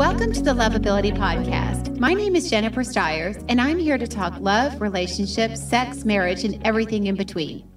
Welcome to the Lovability Podcast. My name is Jennifer Stiers, and I'm here to talk love, relationships, sex, marriage, and everything in between.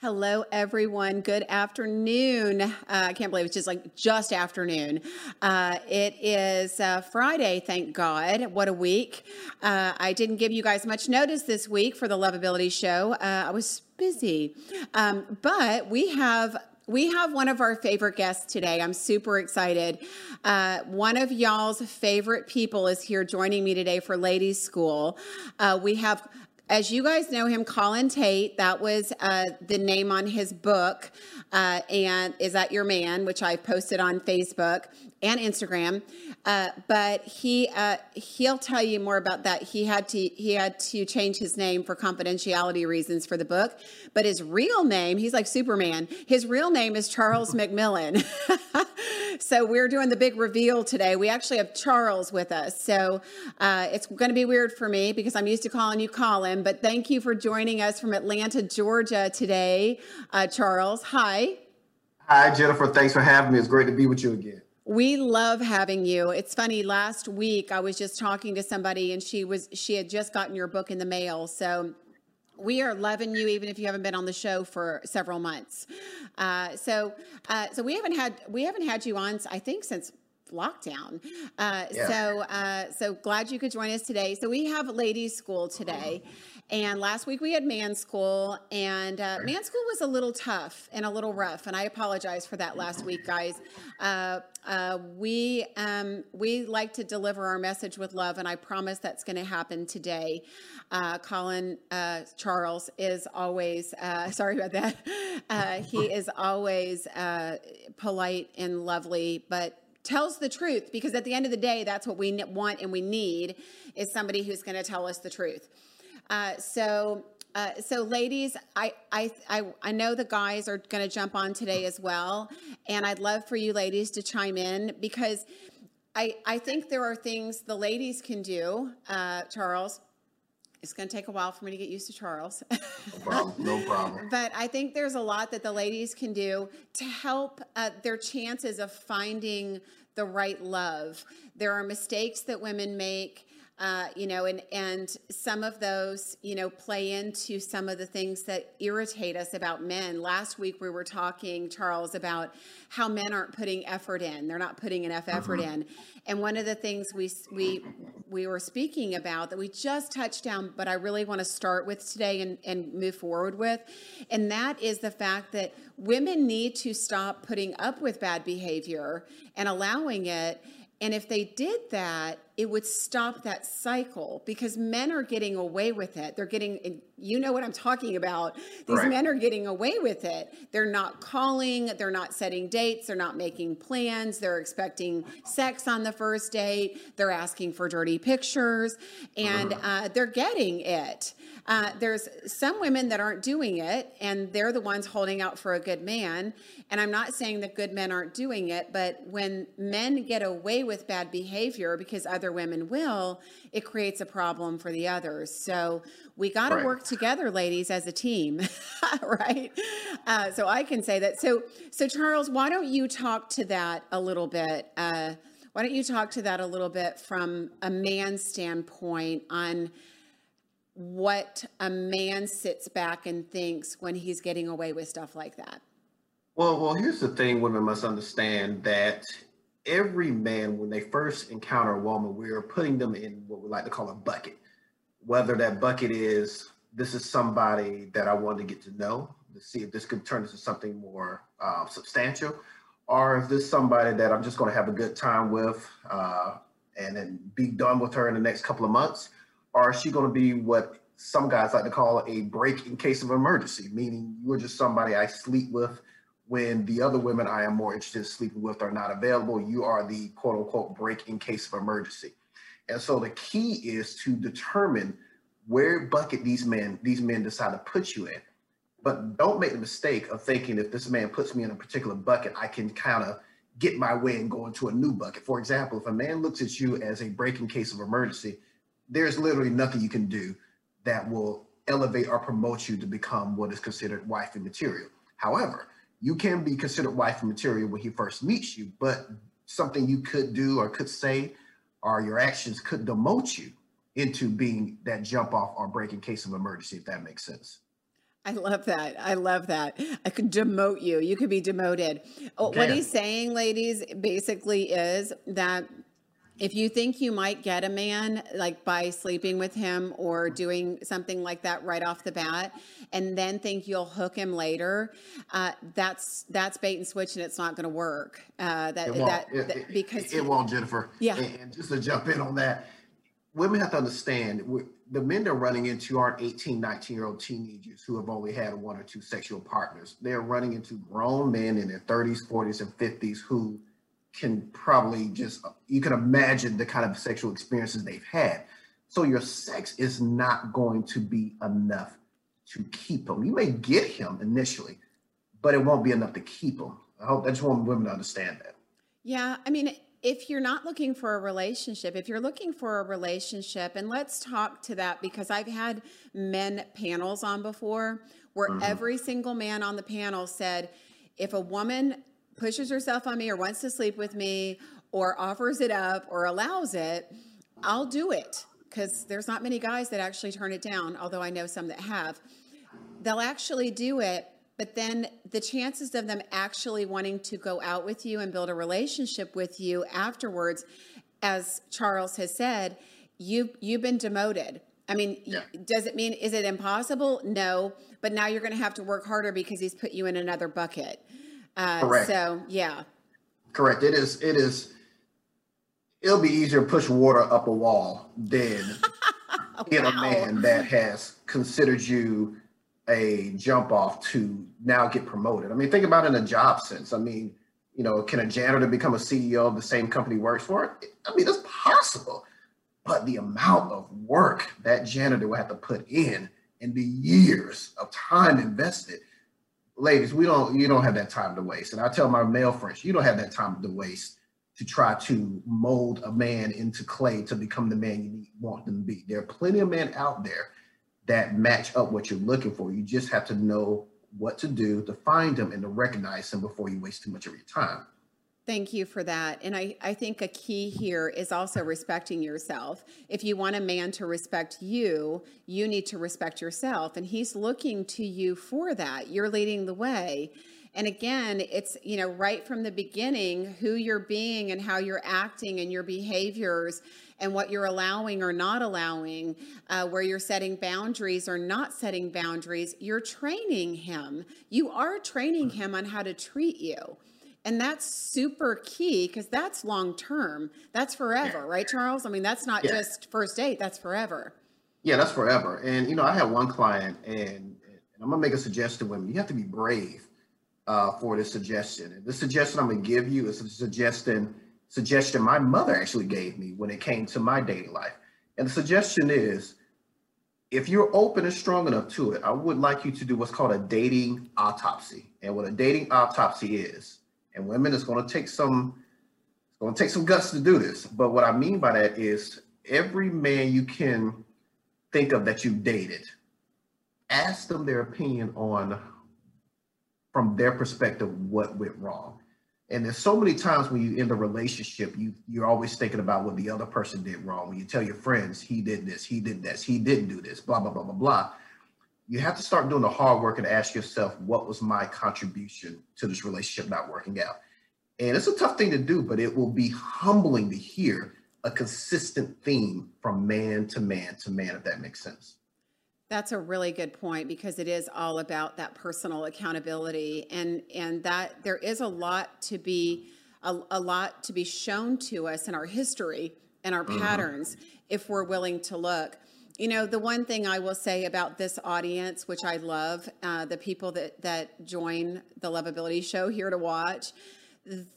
Hello, everyone. Good afternoon. Uh, I can't believe it's just like just afternoon. Uh, it is uh, Friday, thank God. What a week. Uh, I didn't give you guys much notice this week for the Lovability show. Uh, I was busy. Um, but we have we have one of our favorite guests today. I'm super excited. Uh, one of y'all's favorite people is here joining me today for Ladies School. Uh, we have, as you guys know him, Colin Tate. That was uh, the name on his book. Uh, and Is That Your Man, which I posted on Facebook and Instagram. Uh, but he uh, he'll tell you more about that. He had to he had to change his name for confidentiality reasons for the book. But his real name, he's like Superman. His real name is Charles McMillan. so we're doing the big reveal today. We actually have Charles with us. So uh, it's going to be weird for me because I'm used to calling you Colin. But thank you for joining us from Atlanta, Georgia today, uh, Charles. Hi. Hi, Jennifer. Thanks for having me. It's great to be with you again. We love having you. It's funny. Last week, I was just talking to somebody, and she was she had just gotten your book in the mail. So we are loving you, even if you haven't been on the show for several months. Uh, so, uh, so we haven't had we haven't had you on. I think since lockdown. Uh, yeah. So, uh, so glad you could join us today. So we have ladies' school today, and last week we had man school, and uh, man school was a little tough and a little rough, and I apologize for that last week, guys. Uh, uh, we um, we like to deliver our message with love, and I promise that's going to happen today. Uh, Colin uh, Charles is always uh, sorry about that. he is always polite and lovely, but tells the truth because at the end of the day that's what we want and we need is somebody who's going to tell us the truth uh, so, uh, so ladies, I, I, I, I know the guys are going to jump on today as well, and I'd love for you ladies to chime in because I, I think there are things the ladies can do. Uh, Charles, it's going to take a while for me to get used to Charles. no problem. No problem. but I think there's a lot that the ladies can do to help uh, their chances of finding the right love. There are mistakes that women make uh, you know, and and some of those, you know, play into some of the things that irritate us about men. Last week we were talking, Charles, about how men aren't putting effort in; they're not putting enough effort uh-huh. in. And one of the things we we we were speaking about that we just touched down, but I really want to start with today and, and move forward with, and that is the fact that women need to stop putting up with bad behavior and allowing it and if they did that, it would stop that cycle because men are getting away with it. They're getting, you know what I'm talking about. These right. men are getting away with it. They're not calling, they're not setting dates, they're not making plans, they're expecting sex on the first date, they're asking for dirty pictures, and uh, they're getting it. Uh, there's some women that aren't doing it, and they're the ones holding out for a good man. And I'm not saying that good men aren't doing it, but when men get away with bad behavior because other women will, it creates a problem for the others. So we got to right. work together, ladies, as a team, right? Uh, so I can say that. So, so Charles, why don't you talk to that a little bit? Uh, why don't you talk to that a little bit from a man's standpoint on what a man sits back and thinks when he's getting away with stuff like that? Well, well, here's the thing women must understand that every man, when they first encounter a woman, we are putting them in what we like to call a bucket. Whether that bucket is this is somebody that I want to get to know to see if this could turn into something more uh, substantial, or is this somebody that I'm just going to have a good time with uh, and then be done with her in the next couple of months? Or is she going to be what some guys like to call a break in case of emergency, meaning you're just somebody I sleep with when the other women I am more interested in sleeping with are not available. You are the quote unquote break in case of emergency. And so the key is to determine where bucket these men these men decide to put you in. But don't make the mistake of thinking if this man puts me in a particular bucket, I can kind of get my way and go into a new bucket. For example, if a man looks at you as a break in case of emergency, there's literally nothing you can do that will elevate or promote you to become what is considered wifey material. However, you can be considered wifey material when he first meets you, but something you could do or could say, or your actions could demote you into being that jump off or break in case of emergency, if that makes sense. I love that. I love that. I could demote you. You could be demoted. Oh, what he's saying, ladies, basically is that if you think you might get a man like by sleeping with him or doing something like that right off the bat and then think you'll hook him later uh, that's that's bait and switch and it's not going to work. Uh, that, that, it, that, because it, it, won't jennifer. Yeah. And, and, just to jump in on that women have to understand the men they're running into aren't 18 19 year old teenagers who have only had one or two sexual partners. They're running into grown men in their 30s 40s and 50s who can probably just you can imagine the kind of sexual experiences they've had. So your sex is not going to be enough to keep them. You may get him initially, but it won't be enough to keep them. I hope I just want women to understand that. Yeah, I mean, if you're not looking for a relationship, if you're looking for a relationship, and let's talk to that because I've had men panels on before where mm-hmm. every single man on the panel said, if a woman pushes herself on me or wants to sleep with me or offers it up or allows it, I'll do it because there's not many guys that actually turn it down, although I know some that have. They'll actually do it, but then the chances of them actually wanting to go out with you and build a relationship with you afterwards, as Charles has said, you you've been demoted. I mean, yeah. does it mean is it impossible? No, but now you're going to have to work harder because he's put you in another bucket. Uh, Correct. So yeah. Correct. It is. It is. It'll be easier to push water up a wall than wow. get a man that has considered you a jump off to now get promoted. I mean, think about it in a job sense. I mean, you know, can a janitor become a CEO of the same company works for? I mean, it's possible. But the amount of work that janitor will have to put in and the years of time invested ladies, we don't you don't have that time to waste. And I tell my male friends, you don't have that time to waste to try to mold a man into clay to become the man you want them to be. There are plenty of men out there that match up what you're looking for. You just have to know what to do to find them and to recognize them before you waste too much of your time. Thank you for that. And I, I think a key here is also respecting yourself. If you want a man to respect you, you need to respect yourself. And he's looking to you for that. You're leading the way. And again, it's, you know, right from the beginning, who you're being and how you're acting and your behaviors and what you're allowing or not allowing, uh, where you're setting boundaries or not setting boundaries, you're training him. You are training him on how to treat you. And that's super key because that's long term. That's forever, yeah. right, Charles? I mean, that's not yeah. just first date, that's forever. Yeah, that's forever. And, you know, I had one client, and, and I'm going to make a suggestion to women. You have to be brave uh, for this suggestion. And the suggestion I'm going to give you is a suggestion, suggestion my mother actually gave me when it came to my dating life. And the suggestion is if you're open and strong enough to it, I would like you to do what's called a dating autopsy. And what a dating autopsy is, and women, it's going to take some it's going to take some guts to do this. But what I mean by that is every man you can think of that you dated, ask them their opinion on from their perspective what went wrong. And there's so many times when you in the relationship, you you're always thinking about what the other person did wrong. When you tell your friends, he did this, he did this, he didn't do this, blah blah blah blah blah you have to start doing the hard work and ask yourself, what was my contribution to this relationship not working out? And it's a tough thing to do, but it will be humbling to hear a consistent theme from man to man to man, if that makes sense. That's a really good point because it is all about that personal accountability and and that there is a lot to be a, a lot to be shown to us in our history and our mm-hmm. patterns if we're willing to look. You know, the one thing I will say about this audience, which I love, uh, the people that that join the Lovability Show here to watch,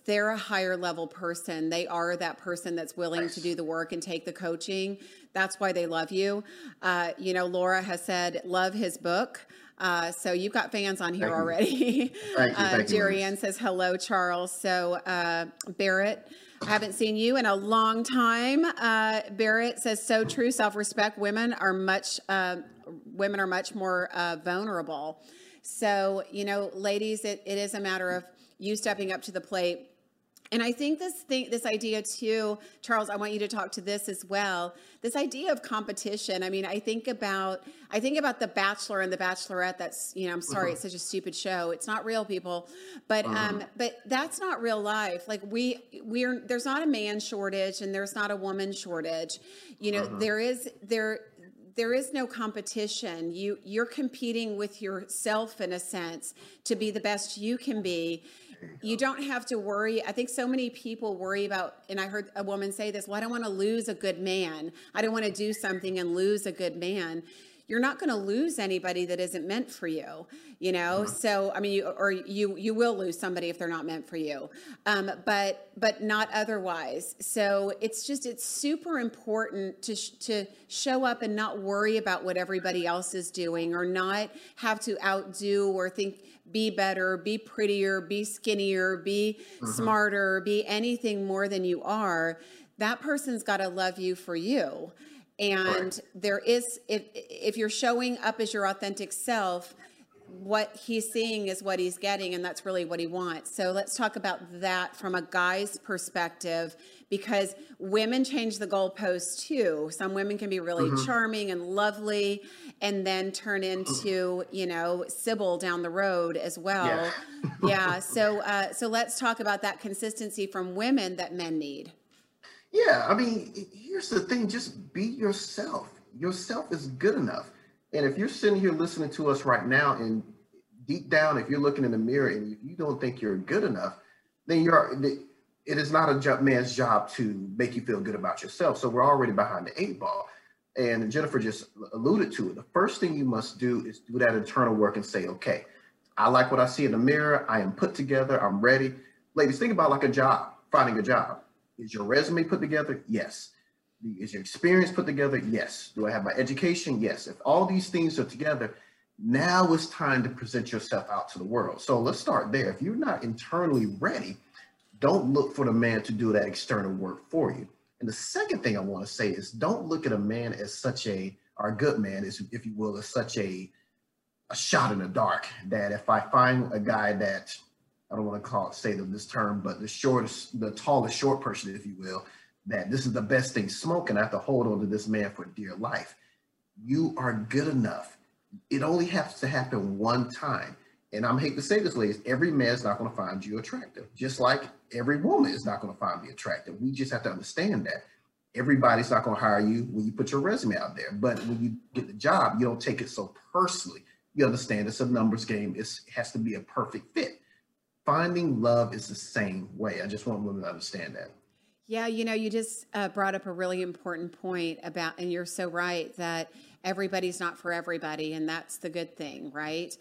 they're a higher level person. They are that person that's willing to do the work and take the coaching. That's why they love you. Uh, you know, Laura has said, love his book. Uh, so you've got fans on here thank already. Thank you, thank uh, Jerry Ann says hello, Charles. So uh, Barrett I haven't seen you in a long time. Uh, Barrett says, "So true. Self-respect. Women are much. Uh, women are much more uh, vulnerable. So you know, ladies, it, it is a matter of you stepping up to the plate." And I think this thing, this idea too, Charles, I want you to talk to this as well. This idea of competition. I mean, I think about, I think about the Bachelor and the Bachelorette. That's, you know, I'm sorry, it's uh-huh. such a stupid show. It's not real, people, but, uh-huh. um, but that's not real life. Like we, we're there's not a man shortage and there's not a woman shortage. You know, uh-huh. there is there there is no competition you you're competing with yourself in a sense to be the best you can be you don't have to worry. I think so many people worry about and i heard a woman say this well i don't want to lose a good man. I don't want to do something and lose a good man. You're not going to lose anybody that isn't meant for you you know? So i mean you, or you you will lose somebody if they're not meant for you. Um, but but not otherwise. So it's just it's super important to sh- to show up and not worry about what everybody else is doing or not have to outdo or think be better be prettier be skinnier be mm-hmm. smarter be anything more than you are that person's got to love you for you. And there is if if you're showing up as your authentic self what he's seeing is what he's getting and that's really what he wants so let's talk about that from a guy's perspective because women change the goalposts too some women can be really charming and lovely and then turn into you know sybil down the road as well Yeah. yeah so uh, so let's talk about that consistency from women that men need Yeah, I mean, here's the thing just be yourself. Yourself is good enough. And if you're sitting here listening to us right now, and deep down, if you're looking in the mirror and you don't think you're good enough, then you're it is not a man's job to make you feel good about yourself. So we're already behind the eight ball. And Jennifer just alluded to it. The first thing you must do is do that internal work and say, okay, I like what I see in the mirror. I am put together. I'm ready. Ladies, think about like a job, finding a job. Is your resume put together? Yes. Is your experience put together? Yes. Do I have my education? Yes. If all these things are together, now it's time to present yourself out to the world. So let's start there. If you're not internally ready, don't look for the man to do that external work for you. And the second thing I want to say is don't look at a man as such a, or a good man, is if you will, as such a a shot in the dark. That if I find a guy that I don't want to call it say this term, but the shortest, the tallest short person, if you will, that this is the best thing smoking. I have to hold on to this man for dear life. You are good enough. It only has to happen one time. And I'm hate to say this, ladies, every man's not going to find you attractive, just like every woman is not going to find me attractive. We just have to understand that. Everybody's not going to hire you when you put your resume out there. But when you get the job, you don't take it so personally. You understand it's a numbers game. It's, it has to be a perfect fit. Finding love is the same way. I just want women to understand that. Yeah, you know, you just uh, brought up a really important point about, and you're so right that everybody's not for everybody, and that's the good thing, right?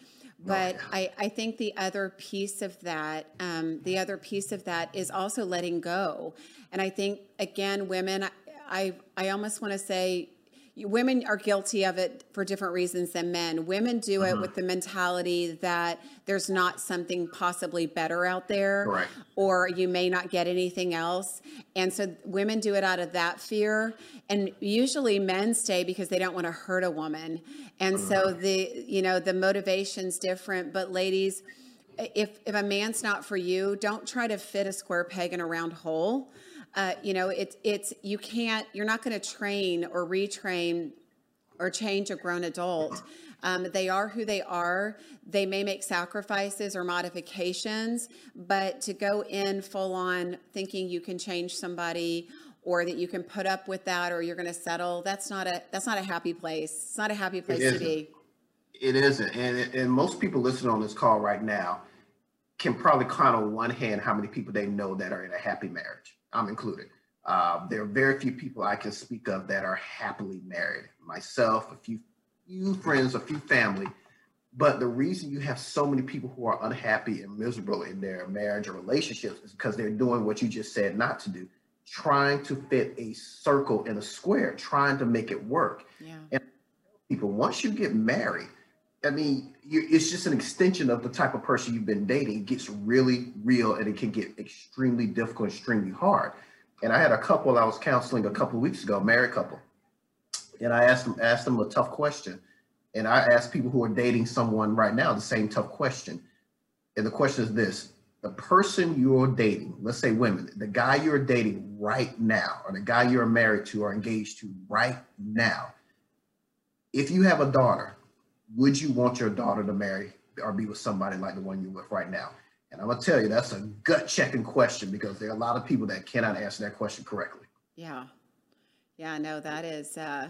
But I, I think the other piece of that, um, the other piece of that is also letting go. And I think again, women, I, I, I almost want to say women are guilty of it for different reasons than men. Women do it mm-hmm. with the mentality that there's not something possibly better out there, Correct. or you may not get anything else. And so women do it out of that fear. And usually men stay because they don't want to hurt a woman. And so mm-hmm. the, you know, the motivation's different. But ladies, if if a man's not for you, don't try to fit a square peg in a round hole. Uh, you know, it's it's you can't. You're not going to train or retrain or change a grown adult. Um, they are who they are. They may make sacrifices or modifications, but to go in full on thinking you can change somebody or that you can put up with that or you're going to settle, that's not a that's not a happy place. It's not a happy place to be. It isn't. And, and most people listening on this call right now can probably count on one hand how many people they know that are in a happy marriage. I'm included. Uh, there are very few people I can speak of that are happily married. Myself, a few few friends, a few family. But the reason you have so many people who are unhappy and miserable in their marriage or relationships is because they're doing what you just said not to do, trying to fit a circle in a square, trying to make it work Yeah. And people once you get married i mean it's just an extension of the type of person you've been dating. It gets really real and it can get extremely difficult extremely hard. And i had a couple i was counseling a couple of weeks ago married couple. And i asked them asked them a tough question. And i asked people who are dating someone right now the same tough question. And the question is this the person you're dating, let's say women, the guy you're dating right now, or the guy you're married to or engaged to right now, if you have a daughter, would you want your daughter to marry or be with somebody like the one you're with right now? And I'm gonna tell you, that's a gut checking question because there are a lot of people that cannot answer that question correctly. Yeah, yeah, no, that is uh,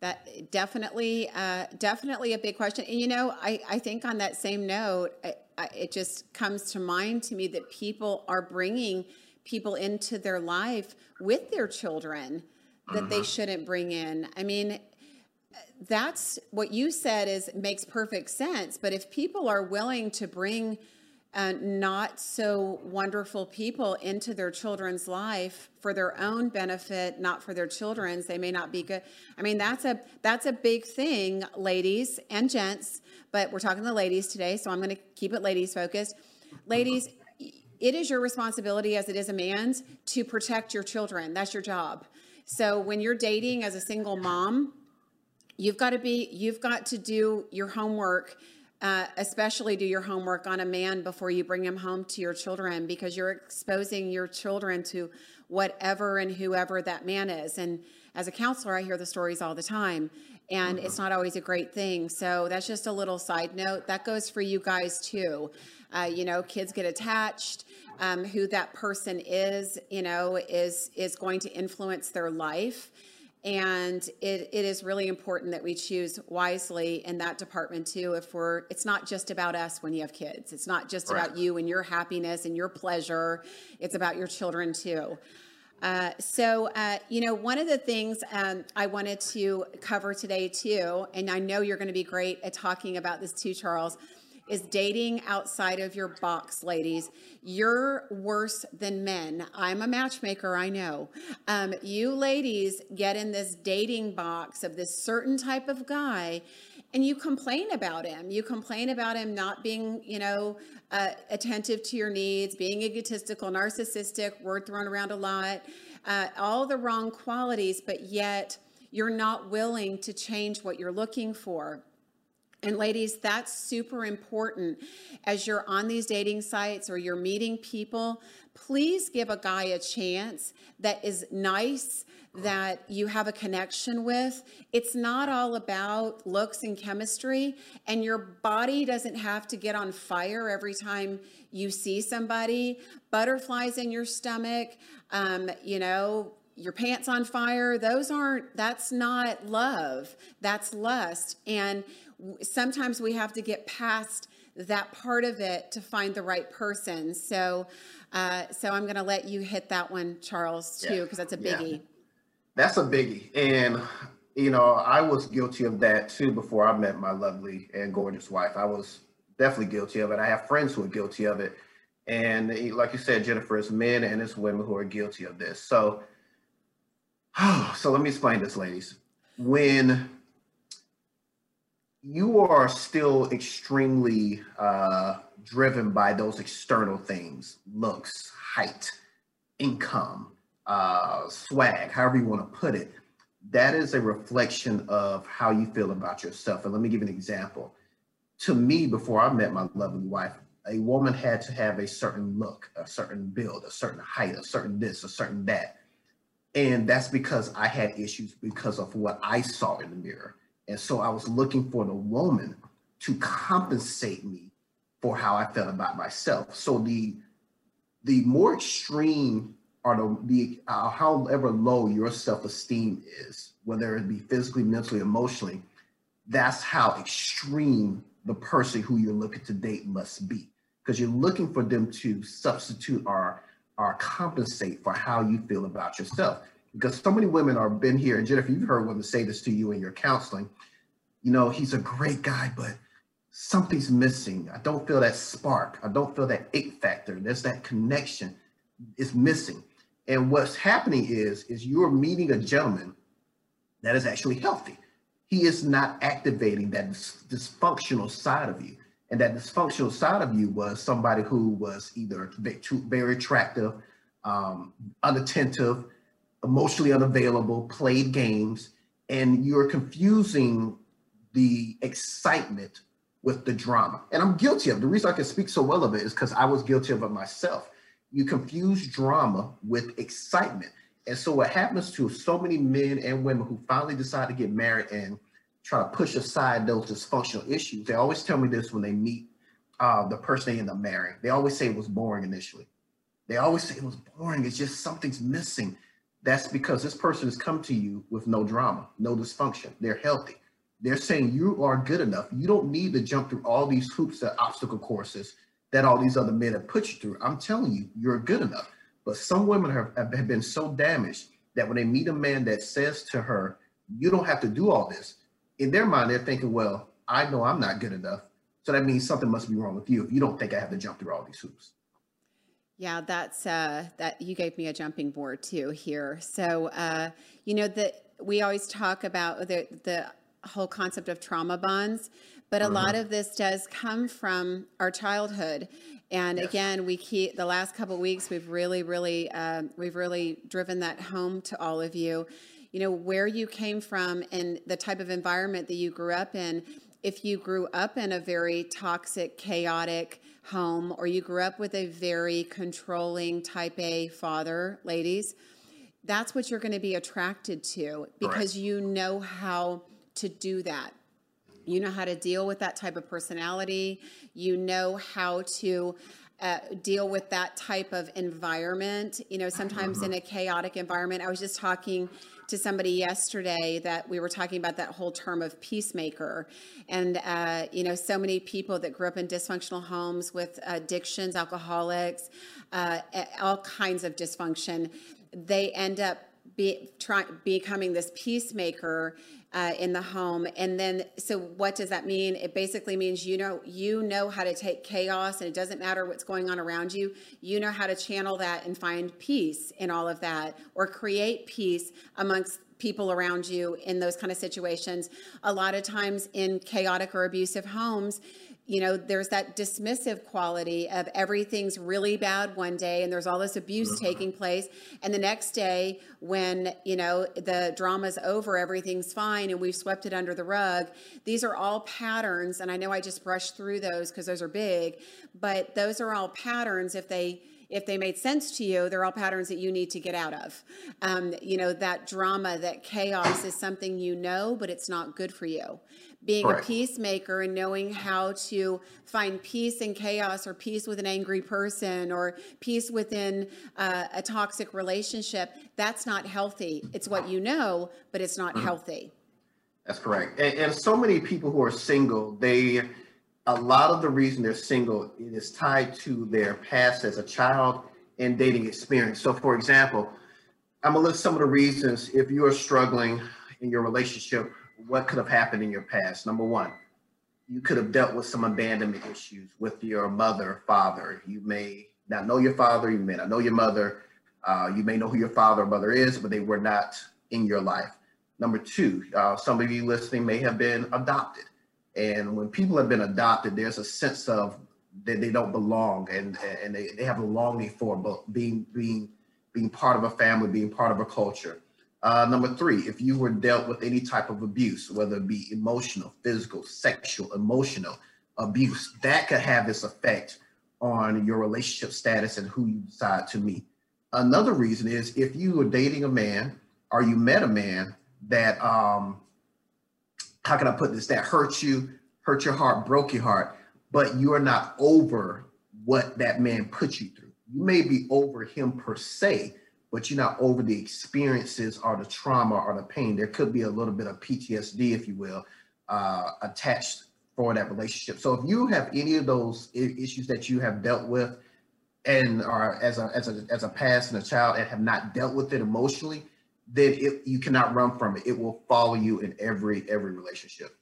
that definitely, uh, definitely a big question. And you know, I I think on that same note, I, I, it just comes to mind to me that people are bringing people into their life with their children that uh-huh. they shouldn't bring in. I mean, that's what you said is makes perfect sense. But if people are willing to bring uh, not so wonderful people into their children's life for their own benefit, not for their children's, they may not be good. I mean, that's a that's a big thing, ladies and gents. But we're talking to ladies today, so I'm going to keep it ladies focused. Ladies, it is your responsibility, as it is a man's, to protect your children. That's your job. So when you're dating as a single mom, you've got to be you've got to do your homework uh, especially do your homework on a man before you bring him home to your children because you're exposing your children to whatever and whoever that man is. And as a counselor, I hear the stories all the time, and mm-hmm. it's not always a great thing. So that's just a little side note. That goes for you guys too. Uh, you know, kids get attached. Um, who that person is, you know, is is going to influence their life and it, it is really important that we choose wisely in that department too if we're it's not just about us when you have kids. It's not just right. about you and your happiness and your pleasure. It's about your children too. Uh, so uh, you know one of the things um, i wanted to cover today too and i know you're going to be great at talking about this too charles is dating outside of your box, ladies. You're worse than men. I'm a matchmaker, I know. Um, you ladies get in this dating box of this certain type of guy and you complain about him. You complain about him not being, you know, uh, attentive to your needs, being egotistical, narcissistic, word thrown around a lot, uh, all the wrong qualities, but yet you're not willing to change what you're looking for. And ladies, that's super important as you're on these dating sites or you're meeting people. Please give a guy a chance that is nice, that you have a connection with. It's not all about looks and chemistry, and your body doesn't have to get on fire every time you see somebody. Butterflies in your stomach, um, you know, your pants on fire, those aren't, that's not love, that's lust. And sometimes we have to get past that part of it to find the right person. So, uh, so I'm going to let you hit that one, Charles, too, because yeah. that's a biggie. Yeah. That's a biggie, and you know I was guilty of that too before I met my lovely and gorgeous wife. I was definitely guilty of it. I have friends who are guilty of it, and like you said, Jennifer, it's men and it's women who are guilty of this. So, so let me explain this, ladies. When you are still extremely uh, driven by those external things looks height income uh, swag however you want to put it. That is a reflection of how you feel about yourself. And let me give an example. To me before i met my lovely wife a woman had to have a certain look a certain build a certain height a certain this a certain that. And that's because i had issues because of what i saw in the mirror and so I was looking for the woman to compensate me for how I felt about myself. So the the more extreme or the, the uh, however low your self-esteem is, whether it be physically, mentally, emotionally, that's how extreme the person who you're looking to date must be. Because you're looking for them to substitute or or compensate for how you feel about yourself because so many women are been here. And Jennifer, you've heard women say this to you in your counseling. You know, he's a great guy, but something's missing. I don't feel that spark. I don't feel that it factor. There's that connection is missing. And what's happening is, is you're meeting a gentleman that is actually healthy. He is not activating that dysfunctional side of you. And that dysfunctional side of you was somebody who was either very attractive, um, unattentive, emotionally unavailable, played games, and you're confusing the excitement with the drama. And I'm guilty of it. The reason I can speak so well of it is because I was guilty of it myself. You confuse drama with excitement. And so what happens to so many men and women who finally decide to get married and try to push aside those dysfunctional issues, they always tell me this when they meet uh, the person they end up marrying. They always say it was boring initially. They always say it was boring. It's just something's missing. That's because this person has come to you with no drama, no dysfunction. They're healthy. They're saying you are good enough. You don't need to jump through all these hoops and obstacle courses that all these other men have put you through. I'm telling you, you're good enough. But some women have, have been so damaged that when they meet a man that says to her, you don't have to do all this, in their mind, they're thinking, well, I know I'm not good enough. So that means something must be wrong with you if you don't think I have to jump through all these hoops. Yeah, that's uh, that you gave me a jumping board too here. So uh, you know that we always talk about the the whole concept of trauma bonds, but a mm-hmm. lot of this does come from our childhood. And yes. again, we keep the last couple weeks we've really, really, uh, we've really driven that home to all of you. You know where you came from and the type of environment that you grew up in. If you grew up in a very toxic, chaotic, home or you grew up with a very controlling type A father, ladies, that's what you're going to be attracted to because you know how to do that. You know how to deal with that type of personality. You know how to uh, deal with that type of environment. You know, sometimes mm-hmm. in a chaotic environment, I was just talking to somebody yesterday that we were talking about that whole term of peacemaker. And, uh, you know, so many people that grew up in dysfunctional homes with addictions, alcoholics, uh, all kinds of dysfunction, they end up be, try, becoming this peacemaker uh, in the home. And then so what does that mean? It basically means you know you know how to take chaos and it doesn't matter what's going on around you. You know how to channel that and find peace in all of that or create peace amongst people around you in those kind of situations. A lot of times in chaotic or abusive homes you know, there's that dismissive quality of everything's really bad one day and there's all this abuse mm-hmm. taking place. And the next day, when, you know, the drama's over, everything's fine and we've swept it under the rug. These are all patterns. And I know I just brushed through those because those are big, but those are all patterns if they, if they made sense to you, they're all patterns that you need to get out of. Um, you know, that drama, that chaos is something you know, but it's not good for you being Correct. a peacemaker and knowing how to find peace in chaos or peace with an angry person or peace within uh, a toxic relationship that's not healthy it's what you know but it's not mm-hmm. healthy that's correct and, and, so many people who are single they a lot of the reason they're single is tied to their past as a child and dating experience so for example i'm gonna list some of the reasons if you are struggling in your relationship what could have happened in your past. Number one, you could have dealt with some abandonment issues with your mother, father. You may not know your father, you may not know your mother, uh, you may know who your father or mother is, but they were not in your life. Number two, uh, some of you listening may have been adopted. And when people have been adopted, there's a sense of that they don't belong and, and they, they have a longing for being, being, being part of a family, being part of a culture. Uh, number three, if you were dealt with any type of abuse, whether it be emotional, physical, sexual, emotional abuse, that could have this effect on your relationship status and who you decide to meet. Another reason is if you were dating a man or you met a man that, um, how can I put this, that hurt you, hurt your heart, broke your heart, but you are not over what that man put you through. You may be over him per se, but you're not over the experiences or the trauma or the pain. There could be a little bit of PTSD, if you will, uh, attached for that relationship. So if you have any of those issues that you have dealt with and are as a as a as a past and a child and have not dealt with it emotionally, then it, you cannot run from it. It will follow you in every every relationship.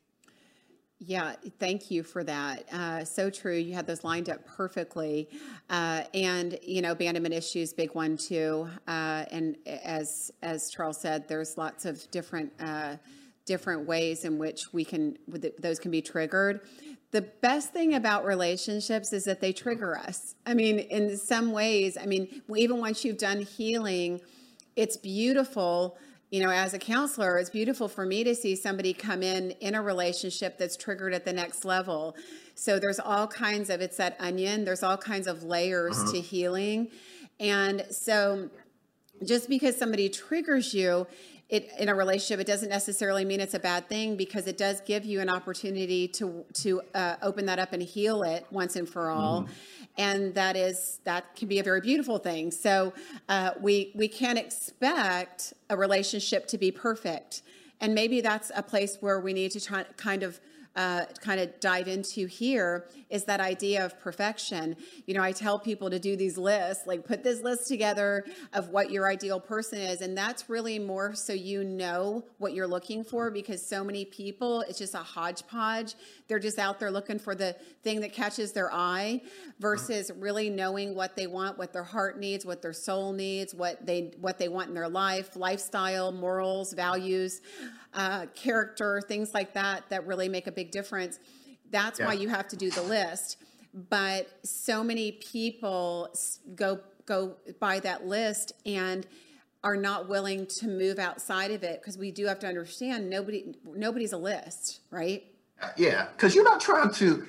Yeah, thank you for that. Uh, so true. You had those lined up perfectly. Uh, and, you know, abandonment issues, big one too. Uh, and as, as Charles said, there's lots of different, uh, different ways in which we can, those can be triggered. The best thing about relationships is that they trigger us. I mean, in some ways, I mean, even once you've done healing, it's beautiful you know, as a counselor, it's beautiful for me to see somebody come in in a relationship that's triggered at the next level. So there's all kinds of it's that onion. There's all kinds of layers uh-huh. to healing, and so just because somebody triggers you it, in a relationship, it doesn't necessarily mean it's a bad thing because it does give you an opportunity to to uh, open that up and heal it once and for all. Mm. And that is that can be a very beautiful thing. So uh, we we can't expect a relationship to be perfect, and maybe that's a place where we need to try kind of uh, kind of dive into here is that idea of perfection. You know, I tell people to do these lists, like put this list together of what your ideal person is. And that's really more so you know what you're looking for because so many people, it's just a hodgepodge. They're just out there looking for the thing that catches their eye versus really knowing what they want, what their heart needs, what their soul needs, what they what they want in their life, lifestyle, morals, values uh, character, things like that, that really make a big difference. That's yeah. why you have to do the list. But so many people go go by that list and are not willing to move outside of it because we do have to understand nobody nobody's a list, right? Uh, yeah, because you're not trying to.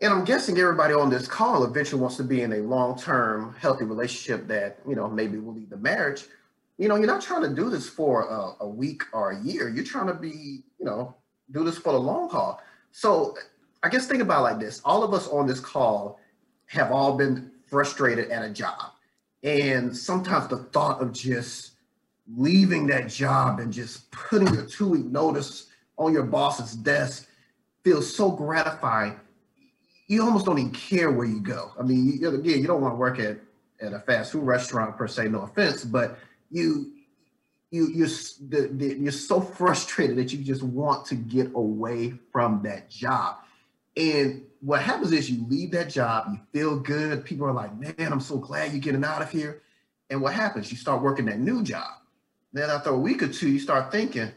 And I'm guessing everybody on this call eventually wants to be in a long-term healthy relationship that you know maybe will lead to marriage you know, you're not trying to do this for a, a, week or a year. You're trying to be, you know, do this for the long haul. So I guess think about like this. All of us on this call have all been frustrated at a job. And sometimes the thought of just leaving that job and just putting a two week notice on your boss's desk feels so gratifying. You almost don't even care where you go. I mean, again, you don't want to work at, at a fast food restaurant per se, no offense, but you you you're the, the, you're so frustrated that you just want to get away from that job. And what happens is you leave that job you feel good people are like man i'm so glad you're getting out of here. And what happens? You start working that new job. Then after a week or two you start thinking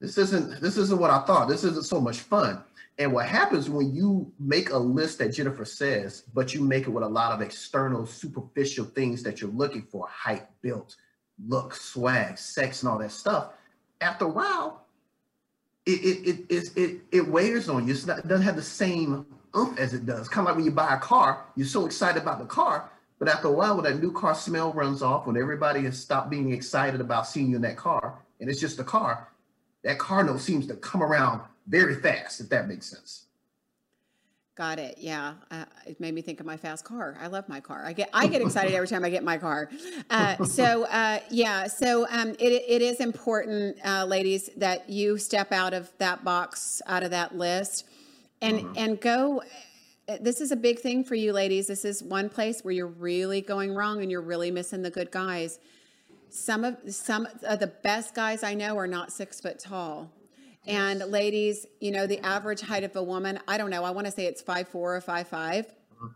this isn't this isn't what i thought. This isn't so much fun and what happens when you make a list that jennifer says but you make it with a lot of external superficial things that you're looking for height built look, swag, sex, and all that stuff, after a while, it it it it, it, wears on you. Not, it doesn't have the same oomph as it does. Kind of like when you buy a car, you're so excited about the car, but after a while, when that new car smell runs off, when everybody has stopped being excited about seeing you in that car, and it's just a car, that car note seems to come around very fast, if that makes sense. Got it. Yeah, uh, it made me think of my fast car. I love my car. I get I get excited every time I get my car. Uh, so uh, yeah, so um, it it is important, uh, ladies, that you step out of that box, out of that list, and mm-hmm. and go. Uh, this is a big thing for you, ladies. This is one place where you're really going wrong and you're really missing the good guys. Some of some of the best guys I know are not six foot tall and ladies, you know, the average height of a woman, I don't know, I want to say it's five four or five five. Uh-huh.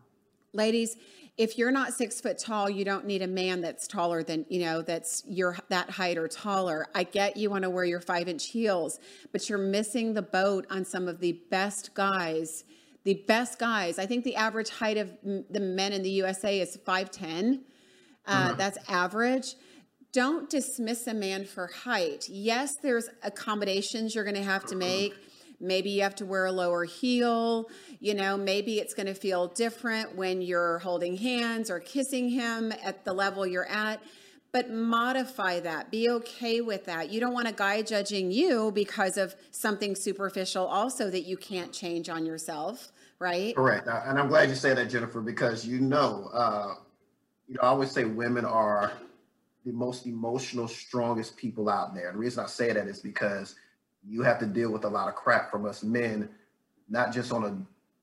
Ladies, if you're not six foot tall, you don't need a man that's taller than, you know, that's your that height or taller. I get you want to wear your five inch heels, but you're missing the boat on some of the best guys. The best guys. I think the average height of the men in the USA is 5'10. Uh, uh-huh. That's average don't dismiss a man for height. Yes, there's accommodations you're going to have to make. Maybe you have to wear a lower heel. You know, maybe it's going to feel different when you're holding hands or kissing him at the level you're at. But modify that. Be okay with that. You don't want a guy judging you because of something superficial, also that you can't change on yourself, right? Correct. And I'm glad you say that, Jennifer, because you know, uh, you know, I always say women are the most emotional, strongest people out there. The reason I say that is because you have to deal with a lot of crap from us men, not just on a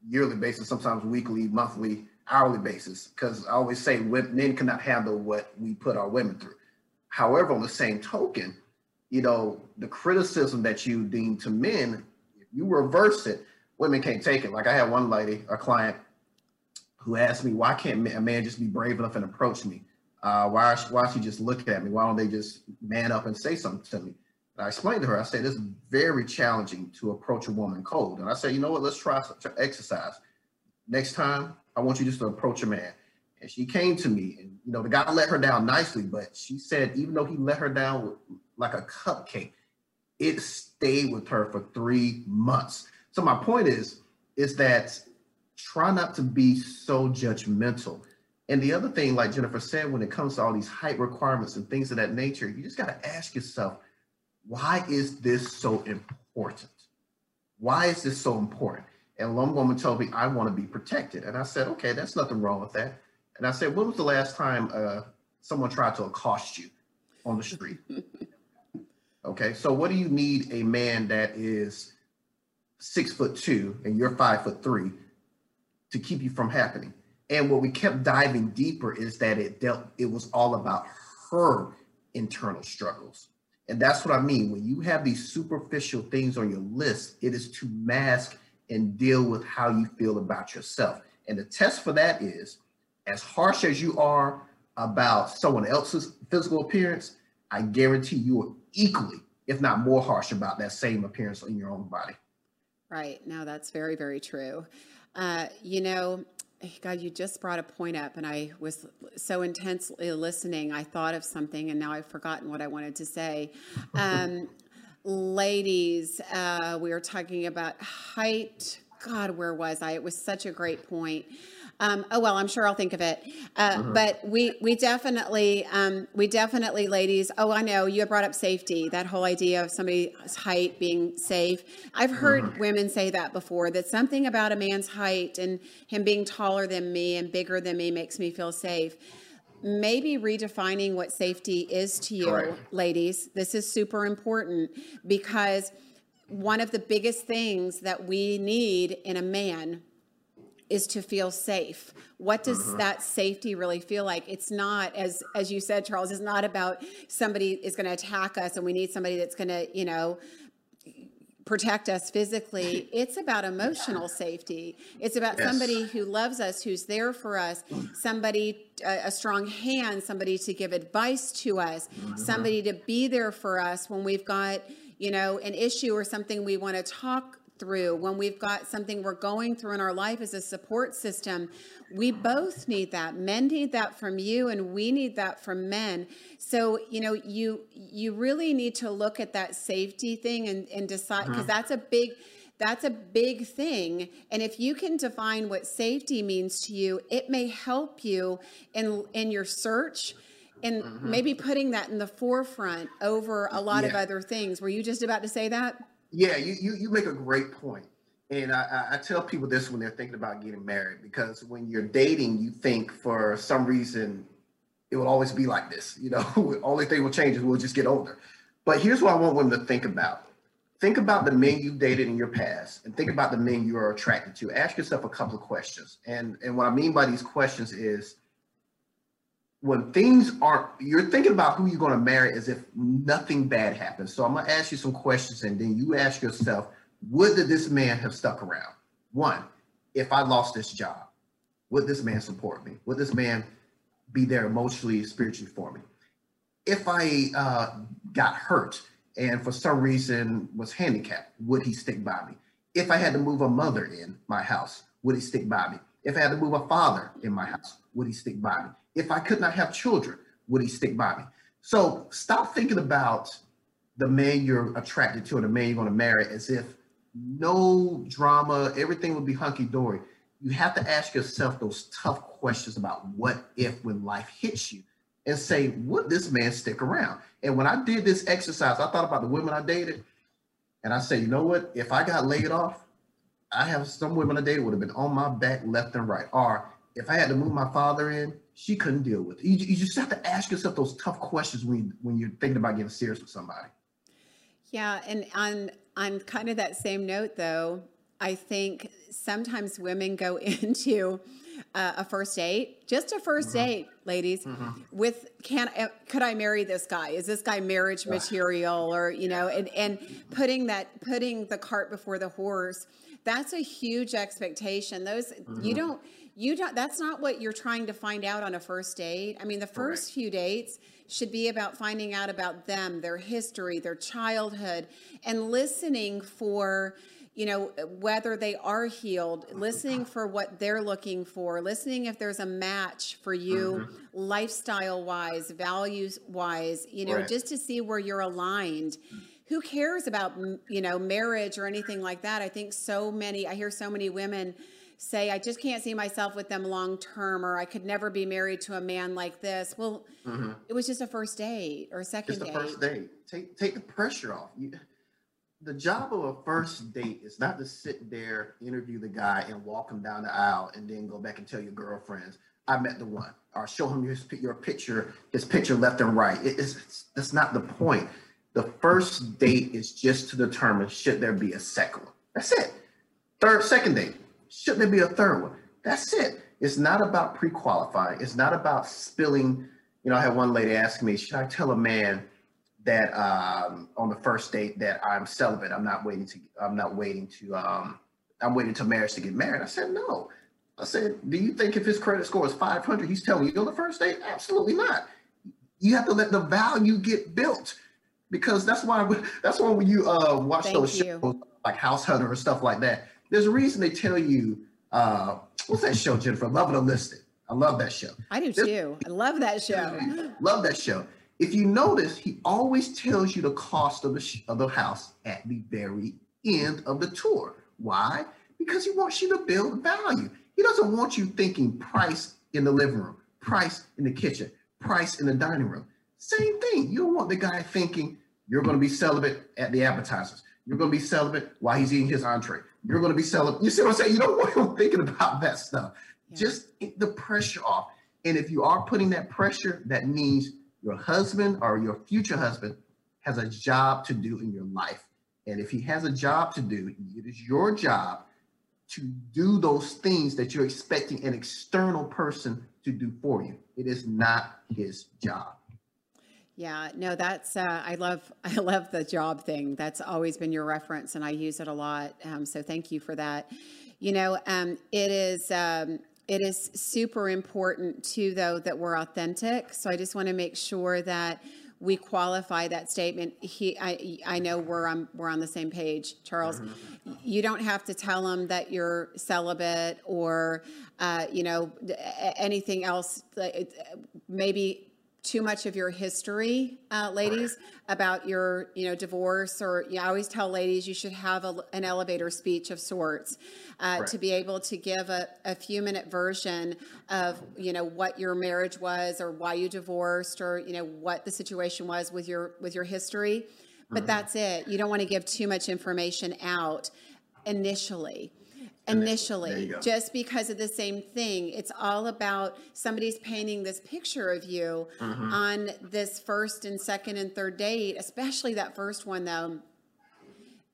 yearly basis, sometimes weekly, monthly, hourly basis. Because I always say men cannot handle what we put our women through. However, on the same token, you know, the criticism that you deem to men, if you reverse it, women can't take it. Like I had one lady, a client, who asked me, why can't a man just be brave enough and approach me? Uh, why, why she just look at me? Why don't they just man up and say something to me? And I explained to her, I said, it's very challenging to approach a woman cold. And I said, you know what, let's try to exercise. Next time, I want you just to approach a man. And she came to me and, you know, the guy let her down nicely, but she said, even though he let her down like a cupcake. It stayed with her for three months. So my point is, is that try not to be so judgmental. And the other thing, like Jennifer said, when it comes to all these height requirements and things of that nature, you just got to ask yourself, why is this so important? Why is this so important? And one woman told me, I want to be protected. And I said, okay, that's nothing wrong with that. And I said, when was the last time uh, someone tried to accost you on the street? okay, so what do you need a man that is six foot two and you're five foot three to keep you from happening? And what we kept diving deeper is that it dealt, it was all about her internal struggles. And that's what I mean. When you have these superficial things on your list, it is to mask and deal with how you feel about yourself. And the test for that is as harsh as you are about someone else's physical appearance, I guarantee you are equally, if not more harsh about that same appearance in your own body. Right. Now that's very, very true. Uh, you know, God, you just brought a point up, and I was so intensely listening. I thought of something, and now I've forgotten what I wanted to say. Um, ladies, uh, we were talking about height. God, where was I? It was such a great point. Um, oh well, I'm sure I'll think of it. Uh, mm-hmm. But we we definitely um, we definitely, ladies. Oh, I know you brought up safety. That whole idea of somebody's height being safe. I've heard mm-hmm. women say that before. That something about a man's height and him being taller than me and bigger than me makes me feel safe maybe redefining what safety is to you, Correct. ladies. This is super important because one of the biggest things that we need in a man is to feel safe. What does uh-huh. that safety really feel like? It's not as as you said Charles, it's not about somebody is going to attack us and we need somebody that's going to, you know, protect us physically. It's about emotional safety. It's about yes. somebody who loves us, who's there for us, somebody, a, a strong hand, somebody to give advice to us, mm-hmm. somebody to be there for us when we've got, you know, an issue or something we want to talk through, when we've got something we're going through in our life as a support system, we both need that. Men need that from you and we need that from men. So, you know, you you really need to look at that safety thing and, and decide because uh-huh. that's a big that's a big thing. And if you can define what safety means to you, it may help you in in your search and mm-hmm. maybe putting that in the forefront over a lot yeah. of other things. Were you just about to say that? Yeah, you, you, you make a great point. And I, I tell people this when they're thinking about getting married, because when you're dating, you think for some reason it will always be like this. You know, only thing will change is we'll just get older. But here's what I want women to think about. Think about the men you've dated in your past and think about the men you are attracted to. Ask yourself a couple of questions. And, and what I mean by these questions is when things aren't you're thinking about who you're going to marry as if nothing bad happens so i'm going to ask you some questions and then you ask yourself would this man have stuck around? One if i lost this job would this man support me? Would this man be there emotionally spiritually for me? If i uh, got hurt and for some reason was handicapped would he stick by me? If i had to move a mother in my house would he stick by me? If i had to move a father in my house would he stick by me if I could not have children, would he stick by me? So stop thinking about the man you're attracted to and the man you're going to marry as if no drama, everything would be hunky dory. You have to ask yourself those tough questions about what if when life hits you and say, would this man stick around? And when I did this exercise, I thought about the women I dated and I said, you know what? If I got laid off, I have some women I dated would have been on my back left and right. Or if I had to move my father in, she couldn't deal with it. You, you just have to ask yourself those tough questions when when you're thinking about getting serious with somebody. Yeah, and on on kind of that same note, though, I think sometimes women go into uh, a first date, just a 1st mm-hmm. date, ladies, mm-hmm. with can uh, could I marry this guy? Is this guy marriage material, or you know, and and putting that putting the cart before the horse. That's a huge expectation. Those mm-hmm. you don't you don't that's not what you're trying to find out on a first date i mean the first few dates should be about finding out about them their history their childhood and listening for you know, whether they are healed, listening for what they're looking for, listening if there's a match for you, mm-hmm. lifestyle wise, values wise, you know, right. just to see where you're aligned. Who cares about, you know, marriage or anything like that? I think so many, I hear so many women say, I just can't see myself with them long term, or I could never be married to a man like this. Well, mm-hmm. it was just a first date or a second just date. First date. Take take the pressure off. You, the job of a first date is not to sit there, interview the guy, and walk him down the aisle, and then go back and tell your girlfriends, "I met the one," or show him his, your picture, his picture left and right. It, it's, it's that's not the point. The first date is just to determine should there be a second one. That's it. Third, second date Shouldn't there be a third one? That's it. It's not about pre-qualifying. It's not about spilling. You know, I had one lady ask me, should I tell a man that um, on the first date that I'm celibate? I'm not waiting to. I'm not waiting to. Um, I'm waiting to marriage to get married. I said no. I said, do you think if his credit score is 500, he's telling you on the first date? Absolutely not. You have to let the value get built because that's why that's why when you uh, watch Thank those you. shows like House Hunter or stuff like that, there's a reason they tell you, uh, what's that show, Jennifer? Love It or List It. I love that show. I do too. I love that show. love that show. If you notice, he always tells you the cost of the, sh- of the house at the very end of the tour. Why? Because he wants you to build value. He doesn't want you thinking price in the living room, price in the kitchen, price in the dining room. Same thing. You don't want the guy thinking you're going to be celibate at the appetizers. You're going to be celibate while he's eating his entree. You're going to be selling. You see what I'm saying? You don't want him thinking about that stuff. Yeah. Just get the pressure off. And if you are putting that pressure, that means your husband or your future husband has a job to do in your life. And if he has a job to do, it is your job to do those things that you're expecting an external person to do for you. It is not his job. Yeah, no, that's uh, I love I love the job thing. That's always been your reference, and I use it a lot. Um, so thank you for that. You know, um, it is um, it is super important too, though, that we're authentic. So I just want to make sure that we qualify that statement. He, I, I know we're on we're on the same page, Charles. Mm-hmm. You don't have to tell him that you're celibate or, uh, you know, anything else. Maybe too much of your history, uh, ladies, about your you know divorce or you know, I always tell ladies you should have a, an elevator speech of sorts uh, right. to be able to give a, a few minute version of you know what your marriage was or why you divorced or you know what the situation was with your with your history. But mm-hmm. that's it. You don't want to give too much information out initially initially just because of the same thing it's all about somebody's painting this picture of you mm-hmm. on this first and second and third date especially that first one though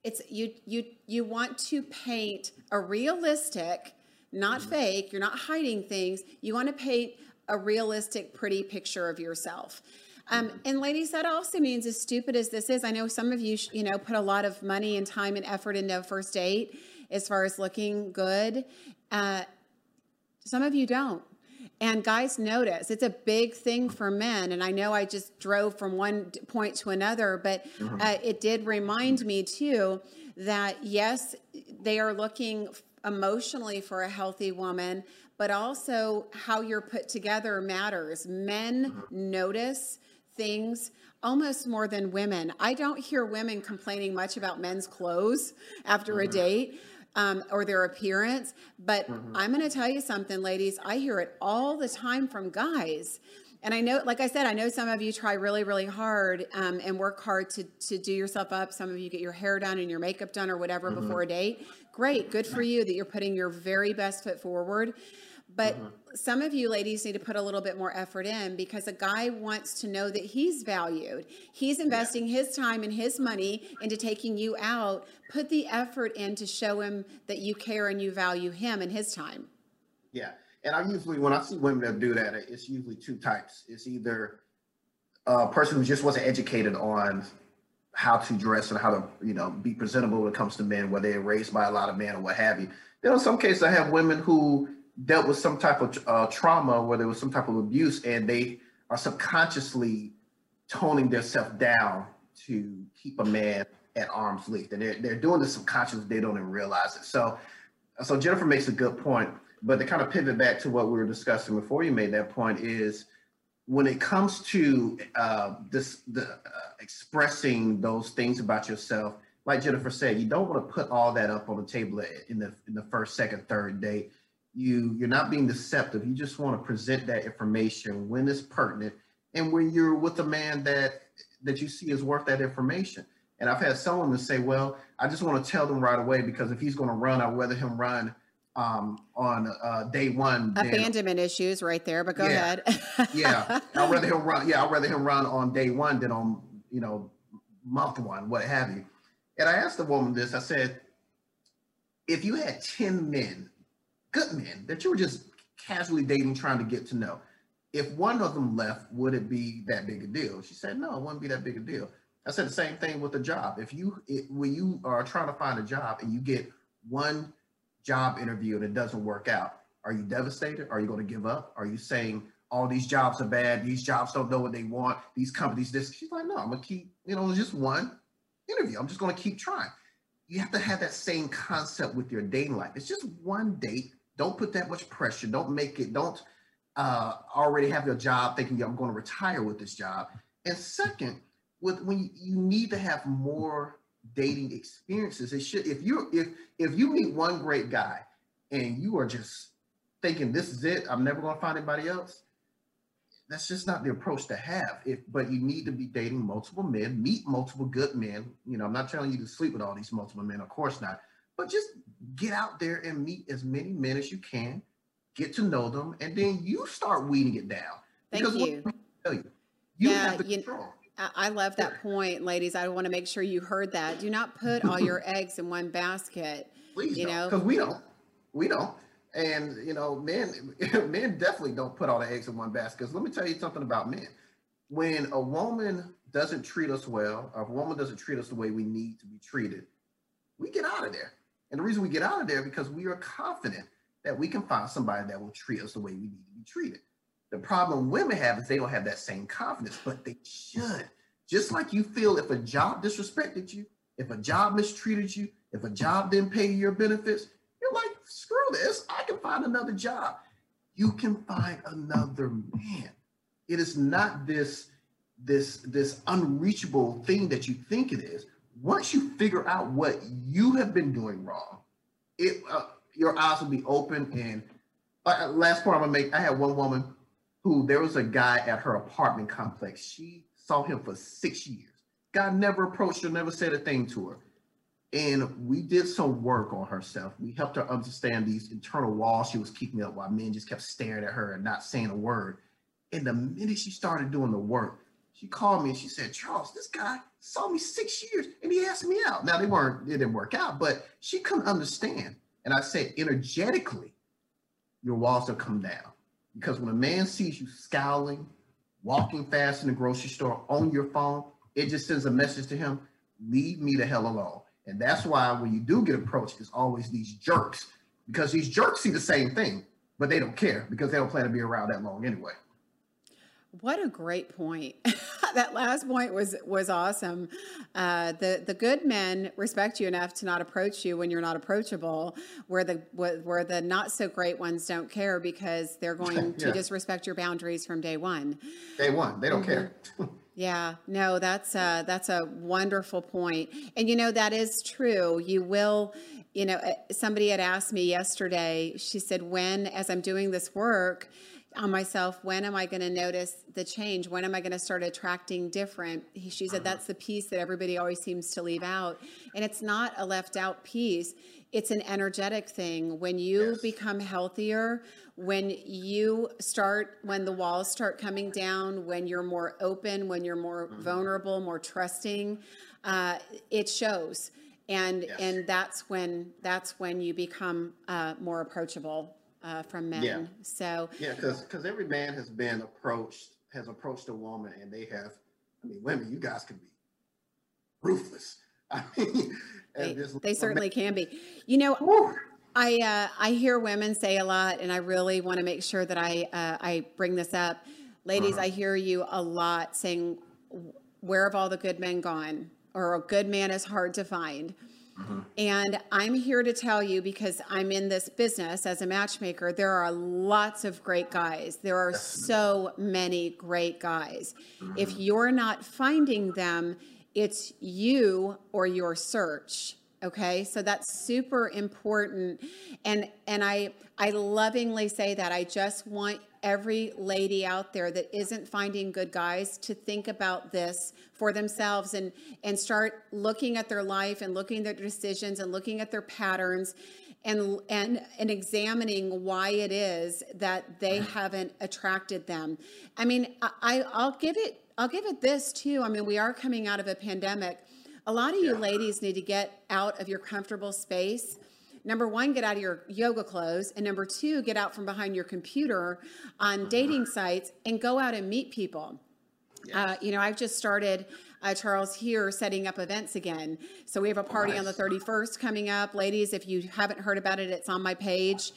it's you you you want to paint a realistic not mm-hmm. fake you're not hiding things you want to paint a realistic pretty picture of yourself um, and ladies, that also means as stupid as this is, I know some of you, you know, put a lot of money and time and effort into a first date as far as looking good. Uh, some of you don't. And guys notice it's a big thing for men. And I know I just drove from one point to another, but mm-hmm. uh, it did remind me too that yes, they are looking emotionally for a healthy woman, but also how you're put together matters. Men mm-hmm. notice things almost more than women. I don't hear women complaining much about men's clothes after mm-hmm. a date um, or their appearance. But mm-hmm. I'm going to tell you something, ladies. I hear it all the time from guys. And I know, like I said, I know some of you try really, really hard um, and work hard to, to do yourself up. Some of you get your hair done and your makeup done or whatever mm-hmm. before a date. Great. Good for you that you're putting your very best foot forward. But mm-hmm. some of you ladies need to put a little bit more effort in because a guy wants to know that he's valued. He's investing yeah. his time and his money into taking you out. Put the effort in to show him that you care and you value him and his time. Yeah. And I usually, when I see women that do that, it's usually two types. It's either a person who just wasn't educated on how to dress and how to, you know, be presentable when it comes to men, whether they're raised by a lot of men or what have you. Then in some cases, I have women who dealt with some type of uh, trauma where there was some type of abuse and they are subconsciously toning themselves down to keep a man at arm's length, and they're they're doing this subconsciously. They don't even realize it. So, so Jennifer makes a good point. But to kind of pivot back to what we were discussing before you made that point is when it comes to uh, this the uh, expressing those things about yourself like jennifer said you don't want to put all that up on the table in the in the first second third date you you're not being deceptive you just want to present that information when it's pertinent and when you're with a man that that you see is worth that information and i've had someone to say well i just want to tell them right away because if he's going to run i'd rather him run um, on uh, day one. Abandonment than, issues right there, but go yeah, ahead. yeah, I'd rather him run. Yeah, I'd rather him run on day one than on you know month one, what have you. And I asked the woman this. I said, if you had ten men, good men that you were just casually dating, trying to get to know, if one of them left, would it be that big a deal? She said, no, it wouldn't be that big a deal. I said the same thing with a job. If you it, when you are trying to find a job and you get one job interview and it doesn't work out, are you devastated? Are you going to give up? Are you saying all these jobs are bad? These jobs don't know what they want. These companies, this. She's like, no, I'm gonna keep. You know, just one interview. I'm just going to keep trying. You have to have that same concept with your dating life. It's just one date. Don't put that much pressure. Don't make it. Don't uh, already have your job thinking I'm going to retire with this job. And second, with when you, you need to have more dating experiences. It should if you if if you meet one great guy and you are just thinking this is it, I'm never gonna find anybody else. That's just not the approach to have. If but you need to be dating multiple men, meet multiple good men. You know, I'm not telling you to sleep with all these multiple men, of course not. But just get out there and meet as many men as you can, get to know them, and then you start weeding it down. Thank because you. What tell you, you yeah, have the control. I love that point, ladies. I want to make sure you heard that. Do not put all your eggs in one basket. Please you know, because we don't. We don't. And you know, men men definitely don't put all the eggs in one basket. Because let me tell you something about men. When a woman doesn't treat us well, or if a woman doesn't treat us the way we need to be treated, we get out of there. And the reason we get out of there because we are confident that we can find somebody that will treat us the way we need to be treated. The problem women have is they don't have that same confidence, but they should. Just like you feel if a job disrespected you, if a job mistreated you, if a job didn't pay your benefits, you're like, screw this, I can find another job. You can find another man. It is not this this this unreachable thing that you think it is. Once you figure out what you have been doing wrong, it uh, your eyes will be open. And uh, last point I'm gonna make, I had one woman who there was a guy at her apartment complex. She saw him for six years. Guy never approached her, never said a thing to her. And we did some work on herself. We helped her understand these internal walls she was keeping up while men just kept staring at her and not saying a word. And the minute she started doing the work, she called me and she said, Charles, this guy saw me six years and he asked me out. Now they weren't, it didn't work out, but she couldn't understand. And I said, energetically, your walls have come down because when a man sees you scowling, walking fast in the grocery store on your phone, it just sends a message to him, leave me the hell alone. And that's why when you do get approached, it's always these jerks because these jerks see the same thing, but they don't care because they don't plan to be around that long anyway. What a great point. that last point was was awesome. Uh, the the good men respect you enough to not approach you when you're not approachable, where the where the not so great ones don't care because they're going to disrespect your boundaries from day one. Day one, they don't mm-hmm. care. yeah, no, that's a, that's a wonderful point. and you know that is true. You will you know, uh, somebody had asked me yesterday, she said, when, as I'm doing this work, on myself when am i going to notice the change? When am i going to start attracting different? She said that's the piece that everybody always seems to leave out. And it's not a left out piece. It's an energetic thing. When you yes. become healthier when you start when the walls start coming down when you're more open when you're more mm-hmm. vulnerable more trusting uh, it shows. And yes. and that's when that's when you become uh, more approachable uh, from men. Yeah. So yeah, because because every man has been approached has approached a woman, and they have. I mean, women, you guys can be ruthless. I mean, they, they certainly can be. You know. I uh, I hear women say a lot, and I really want to make sure that I uh, I bring this up, ladies. Uh-huh. I hear you a lot saying, "Where have all the good men gone?" or a good man is hard to find. Mm-hmm. And I'm here to tell you because I'm in this business as a matchmaker, there are lots of great guys. There are so many great guys. Mm-hmm. If you're not finding them, it's you or your search okay so that's super important and and i i lovingly say that i just want every lady out there that isn't finding good guys to think about this for themselves and and start looking at their life and looking at their decisions and looking at their patterns and and and examining why it is that they haven't attracted them. I mean i i'll give it i'll give it this too. I mean we are coming out of a pandemic. A lot of you yeah. ladies need to get out of your comfortable space number one, get out of your yoga clothes, and number two, get out from behind your computer on dating sites and go out and meet people. Yes. Uh, you know, I've just started. Uh, Charles here setting up events again. So we have a party nice. on the 31st coming up. Ladies, if you haven't heard about it, it's on my page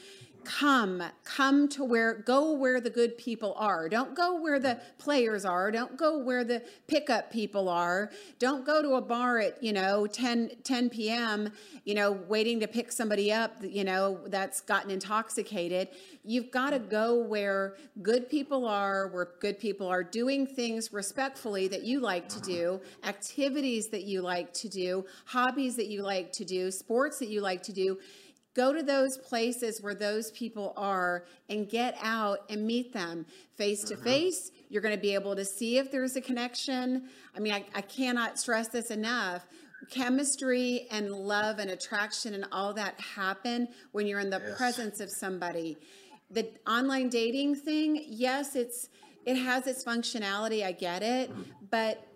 come come to where go where the good people are. Don't go where the players are. Don't go where the pickup people are. Don't go to a bar at you know 10 10 p.m you know waiting to pick somebody up you know that's gotten intoxicated. You've got to go where good people are where good people are doing things respectfully that you like to do activities that you like to do hobbies that you like to do sports that you like to do Go to those places where those people are and get out and meet them face to face. You're going to be able to see if there's a connection. I mean, I, I cannot stress this enough. Chemistry and love and attraction and all that happen when you're in the yes. presence of somebody. The online dating thing, yes, it's it has its functionality. I get it, mm-hmm. but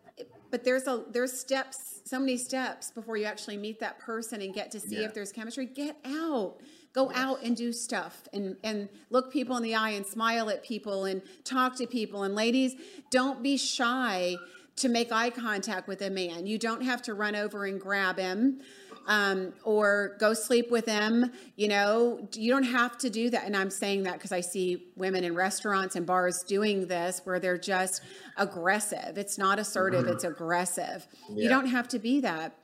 but there's a there's steps so many steps before you actually meet that person and get to see yeah. if there's chemistry. Get out. Go yes. out and do stuff and and look people in the eye and smile at people and talk to people. And ladies don't be shy to make eye contact with a man. You don't have to run over and grab him um, or go sleep with them. You know, you don't have to do that. And I'm saying that because I see women in restaurants and bars doing this where they're just aggressive. It's not assertive, mm-hmm. it's aggressive. Yeah. You don't have to be that.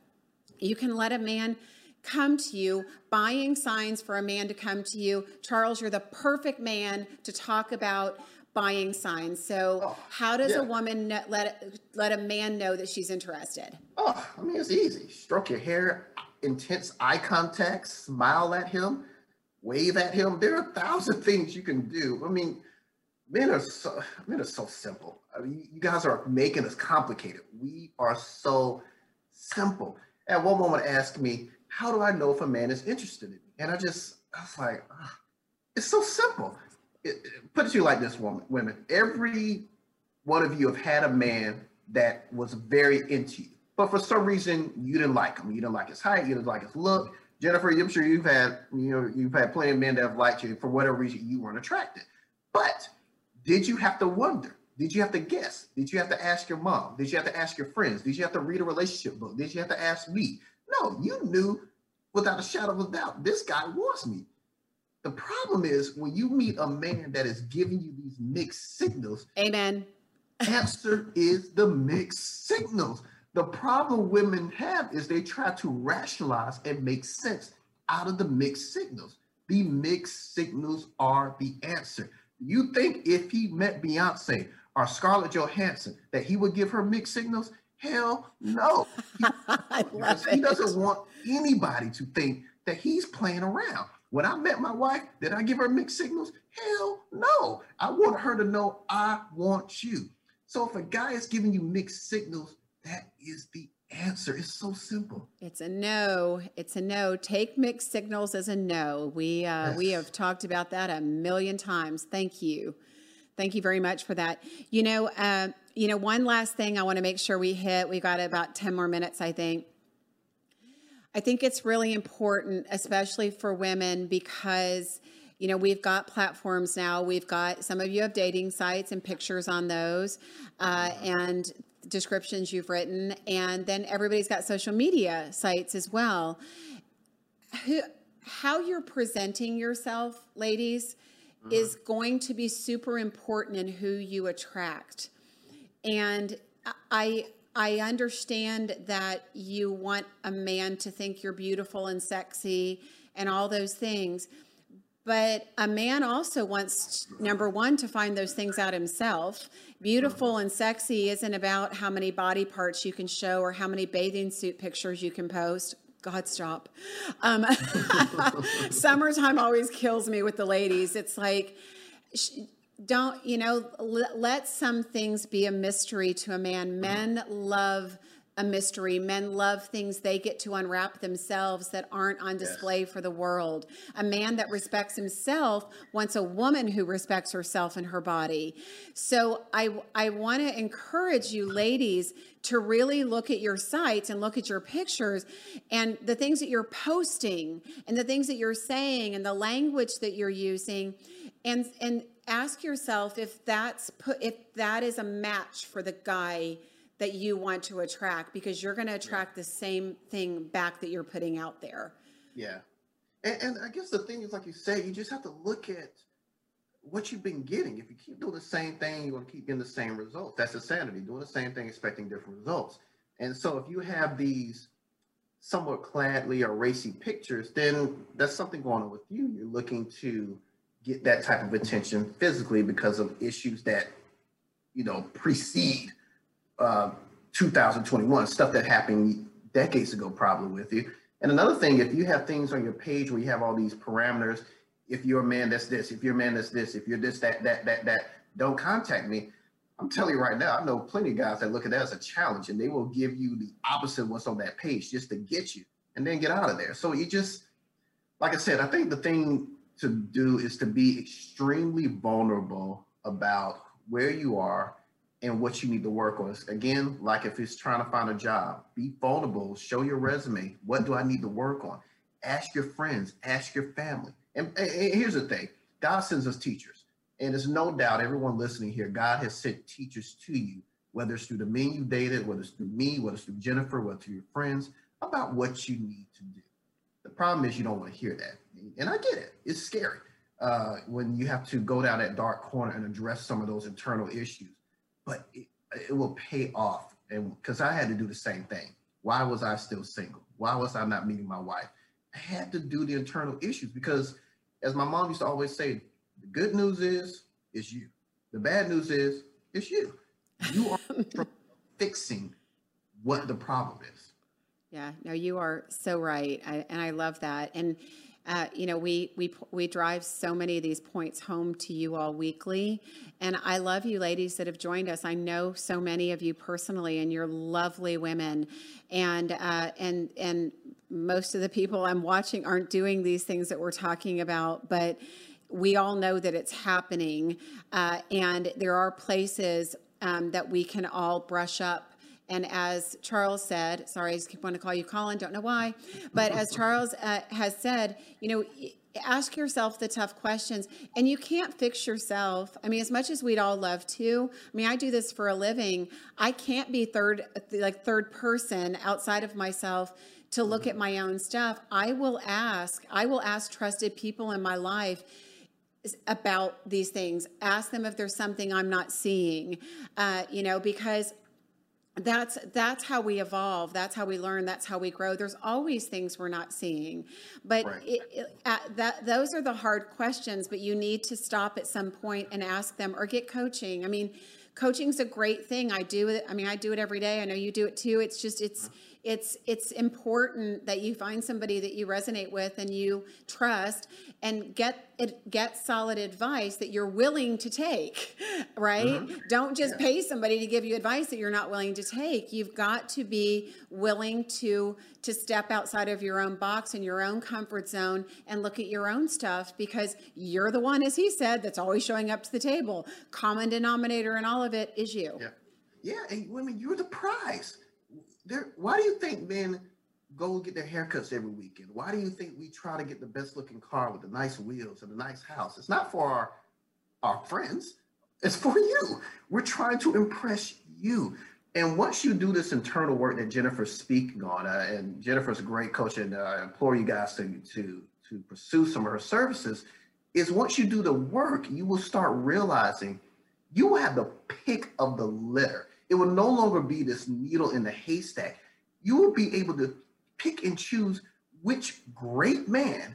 You can let a man come to you, buying signs for a man to come to you. Charles, you're the perfect man to talk about buying signs. So, oh, how does yeah. a woman let let a man know that she's interested? Oh, I mean, it's easy. Stroke your hair, intense eye contact, smile at him, wave at him. There are a thousand things you can do. I mean, men are so men are so simple. I mean, you guys are making us complicated. We are so simple. At one moment, asked me, "How do I know if a man is interested in me?" And I just, I was like, oh, "It's so simple." It, it, put it to you like this, woman, women. Every one of you have had a man that was very into you but for some reason you didn't like him. You didn't like his height. You didn't like his look. Jennifer, I'm sure you've had you know you've had plenty of men that have liked you for whatever reason you weren't attracted. But did you have to wonder? Did you have to guess? Did you have to ask your mom? Did you have to ask your friends? Did you have to read a relationship book? Did you have to ask me? No, you knew without a shadow of a doubt this guy wants me. The problem is when you meet a man that is giving you these mixed signals. Amen. Answer is the mixed signals. The problem women have is they try to rationalize and make sense out of the mixed signals. The mixed signals are the answer. You think if he met Beyonce or Scarlett Johansson that he would give her mixed signals? Hell no. He, he doesn't want anybody to think that he's playing around. When I met my wife, did I give her mixed signals? Hell no. I want her to know I want you. So if a guy is giving you mixed signals, that is the answer. It's so simple. It's a no. It's a no. Take mixed signals as a no. We uh, yes. we have talked about that a million times. Thank you. Thank you very much for that. You know, uh, you know, one last thing I want to make sure we hit. We've got about ten more minutes, I think. I think it's really important, especially for women, because you know we've got platforms now. We've got some of you have dating sites and pictures on those, uh, and descriptions you've written, and then everybody's got social media sites as well. Who, how you're presenting yourself, ladies, mm-hmm. is going to be super important in who you attract. And I I understand that you want a man to think you're beautiful and sexy and all those things. But a man also wants, number one, to find those things out himself. Beautiful and sexy isn't about how many body parts you can show or how many bathing suit pictures you can post. God, stop. Um, summertime always kills me with the ladies. It's like, don't, you know, let some things be a mystery to a man. Men love a mystery. Men love things they get to unwrap themselves that aren't on display yes. for the world. A man that respects himself wants a woman who respects herself and her body. So I I want to encourage you ladies to really look at your sites and look at your pictures and the things that you're posting and the things that you're saying and the language that you're using and and ask yourself if that's put if that is a match for the guy that you want to attract because you're going to attract yeah. the same thing back that you're putting out there. Yeah. And, and, I guess the thing is, like you say, you just have to look at what you've been getting. If you keep doing the same thing, you're going to keep getting the same results. That's insanity, doing the same thing, expecting different results. And so if you have these somewhat cladly or racy pictures, then that's something going on with you. You're looking to get that type of attention physically because of issues that, you know, precede uh, 2021, stuff that happened decades ago, probably with you. And another thing, if you have things on your page where you have all these parameters, if you're a man that's this, if you're a man that's this, if you're this, that, that, that, that, don't contact me. I'm telling you right now, I know plenty of guys that look at that as a challenge and they will give you the opposite of what's on that page just to get you and then get out of there. So you just, like I said, I think the thing to do is to be extremely vulnerable about where you are and what you need to work on. Again, like if it's trying to find a job, be vulnerable, show your resume. What do I need to work on? Ask your friends, ask your family. And, and here's the thing God sends us teachers. And there's no doubt, everyone listening here, God has sent teachers to you, whether it's through the men you dated, whether it's through me, whether it's through Jennifer, whether it's through your friends, about what you need to do. The problem is you don't want to hear that. And I get it, it's scary uh, when you have to go down that dark corner and address some of those internal issues but it, it will pay off. And because I had to do the same thing. Why was I still single? Why was I not meeting my wife? I had to do the internal issues because, as my mom used to always say, the good news is it's you. The bad news is it's you. You are fixing what the problem is. Yeah, no, you are so right, I, and I love that. And uh, you know, we we we drive so many of these points home to you all weekly, and I love you, ladies that have joined us. I know so many of you personally, and you're lovely women, and uh, and and most of the people I'm watching aren't doing these things that we're talking about, but we all know that it's happening, uh, and there are places um, that we can all brush up and as Charles said, sorry, I just keep wanting to call you Colin, don't know why, but as Charles uh, has said, you know, ask yourself the tough questions. And you can't fix yourself. I mean as much as we'd all love to i mean i do this for a living. I can't be third like third person outside of myself to look at my own stuff. I will ask i will ask trusted people in my life about these things. Ask them if there's something i'm not seeing. Uh, you know because that's that's how we evolve. That's how we learn. That's how we grow. There's always things we're not seeing. But right. it, it, uh, that those are the hard questions but you need to stop at some point and ask them or get coaching. I mean coaching's a great thing. I do it i mean i do it every day. I know you do it too. It's just it's it's it's important that you find somebody that you resonate with and you trust and get it get solid advice that you're willing to take right? Mm-hmm. don't just yeah. pay somebody to give you advice that you're not willing to take. You've got to be willing to to step outside of your own box and your own comfort zone and look at your own stuff because you're the one as he said that's always showing up to the table. Common denominator in all of it is you. Yeah. Yeah and women you're the prize there why do you think men go get their haircuts every weekend? Why do you think we try to get the best looking car with the nice wheels and the nice house? It's not for our our friends. It's for you. We're trying to impress you. And once you do this internal work that Jennifer's speaking on, uh, and Jennifer's a great coach, and uh, I implore you guys to to to pursue some of her services. Is once you do the work, you will start realizing you will have the pick of the litter it will no longer be this needle in the haystack. You will be able to pick and choose which great man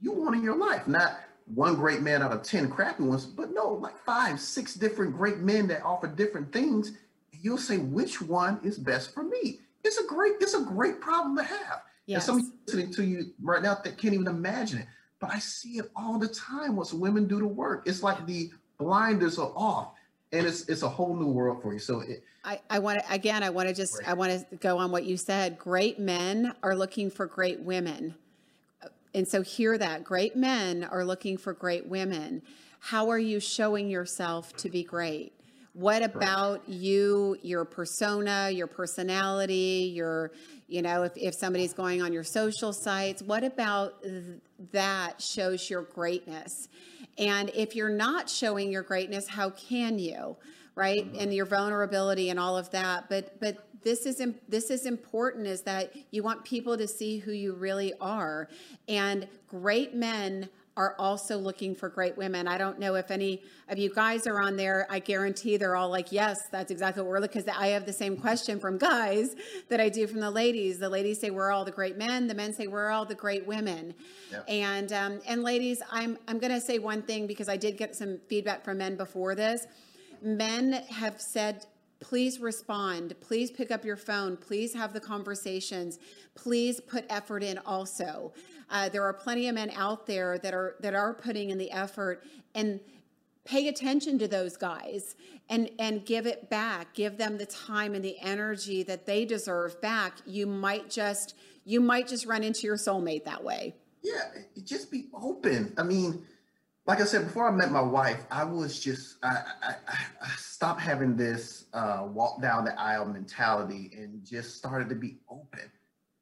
you want in your life. Not one great man out of 10 crappy ones, but no, like five, six different great men that offer different things. And you'll say, which one is best for me? It's a great, it's a great problem to have. Yes. And somebody listening to you right now that can't even imagine it. But I see it all the time once women do the work. It's like the blinders are off and it's it's a whole new world for you. So it, I, I want to again. I want to just I want to go on what you said. Great men are looking for great women, and so hear that. Great men are looking for great women. How are you showing yourself to be great? What about right. you, your persona, your personality, your, you know, if, if somebody's going on your social sites, what about th- that shows your greatness? And if you're not showing your greatness, how can you? Right? Mm-hmm. And your vulnerability and all of that. But but this is this is important is that you want people to see who you really are. And great men are also looking for great women. I don't know if any of you guys are on there. I guarantee they're all like, yes, that's exactly what we're looking. Because I have the same question from guys that I do from the ladies. The ladies say we're all the great men. The men say we're all the great women. Yep. And um, and ladies, I'm I'm going to say one thing because I did get some feedback from men before this. Men have said please respond please pick up your phone please have the conversations please put effort in also uh, there are plenty of men out there that are that are putting in the effort and pay attention to those guys and and give it back. Give them the time and the energy that they deserve back. You might just you might just run into your soulmate that way. Yeah just be open. I mean like I said before, I met my wife. I was just I I, I stopped having this uh, walk down the aisle mentality and just started to be open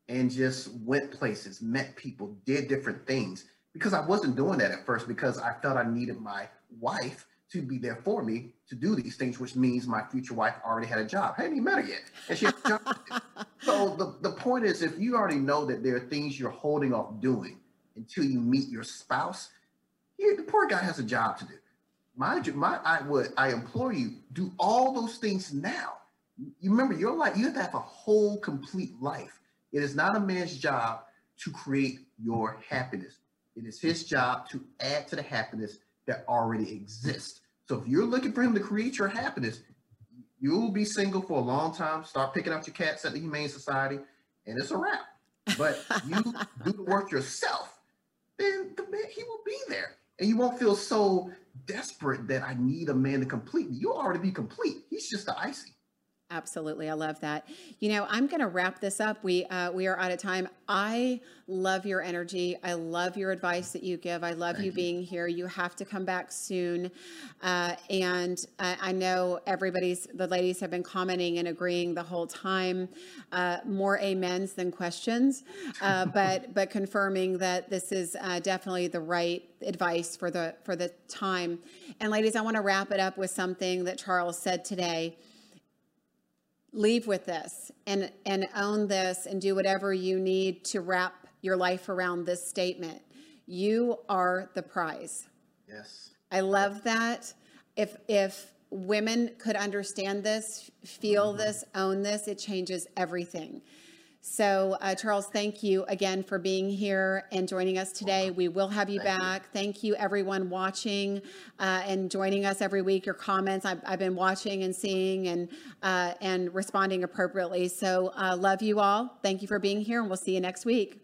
and just went places, met people, did different things because I wasn't doing that at first because I felt I needed my wife to be there for me to do these things, which means my future wife already had a job. I hadn't even met her yet, and she had a job. so the, the point is, if you already know that there are things you're holding off doing until you meet your spouse, here, the poor guy has a job to do. My, my, I would, I implore you, do all those things now. You remember your life, you have to have a whole, complete life. It is not a man's job to create your happiness. It is his job to add to the happiness that already exists. So if you're looking for him to create your happiness, you'll be single for a long time. Start picking out your cats at the Humane Society, and it's a wrap. But you do the work yourself, then the man he will be there and you won't feel so desperate that I need a man to complete me. You'll already be complete. He's just the icing. Absolutely, I love that. You know, I'm going to wrap this up. We uh, we are out of time. I love your energy. I love your advice that you give. I love you, you, being here. You have to come back soon. Uh, and I, I, know everybody's the ladies have been commenting and agreeing the whole time. Uh, more amens than questions, uh, but but confirming that this is uh, definitely the right advice for the for the time. And ladies, I want to wrap it up with something that Charles said today leave with this and and own this and do whatever you need to wrap your life around this statement. You are the prize. Yes. I love that. If if women could understand this feel mm-hmm. this own this it changes everything so, uh, Charles, thank you again for being here and joining us today. We will have you thank back. You. Thank you, everyone watching uh, and joining us every week. Your comments, I've, I've been watching and seeing and uh, and responding appropriately. So, uh, love you all. Thank you for being here, and we'll see you next week.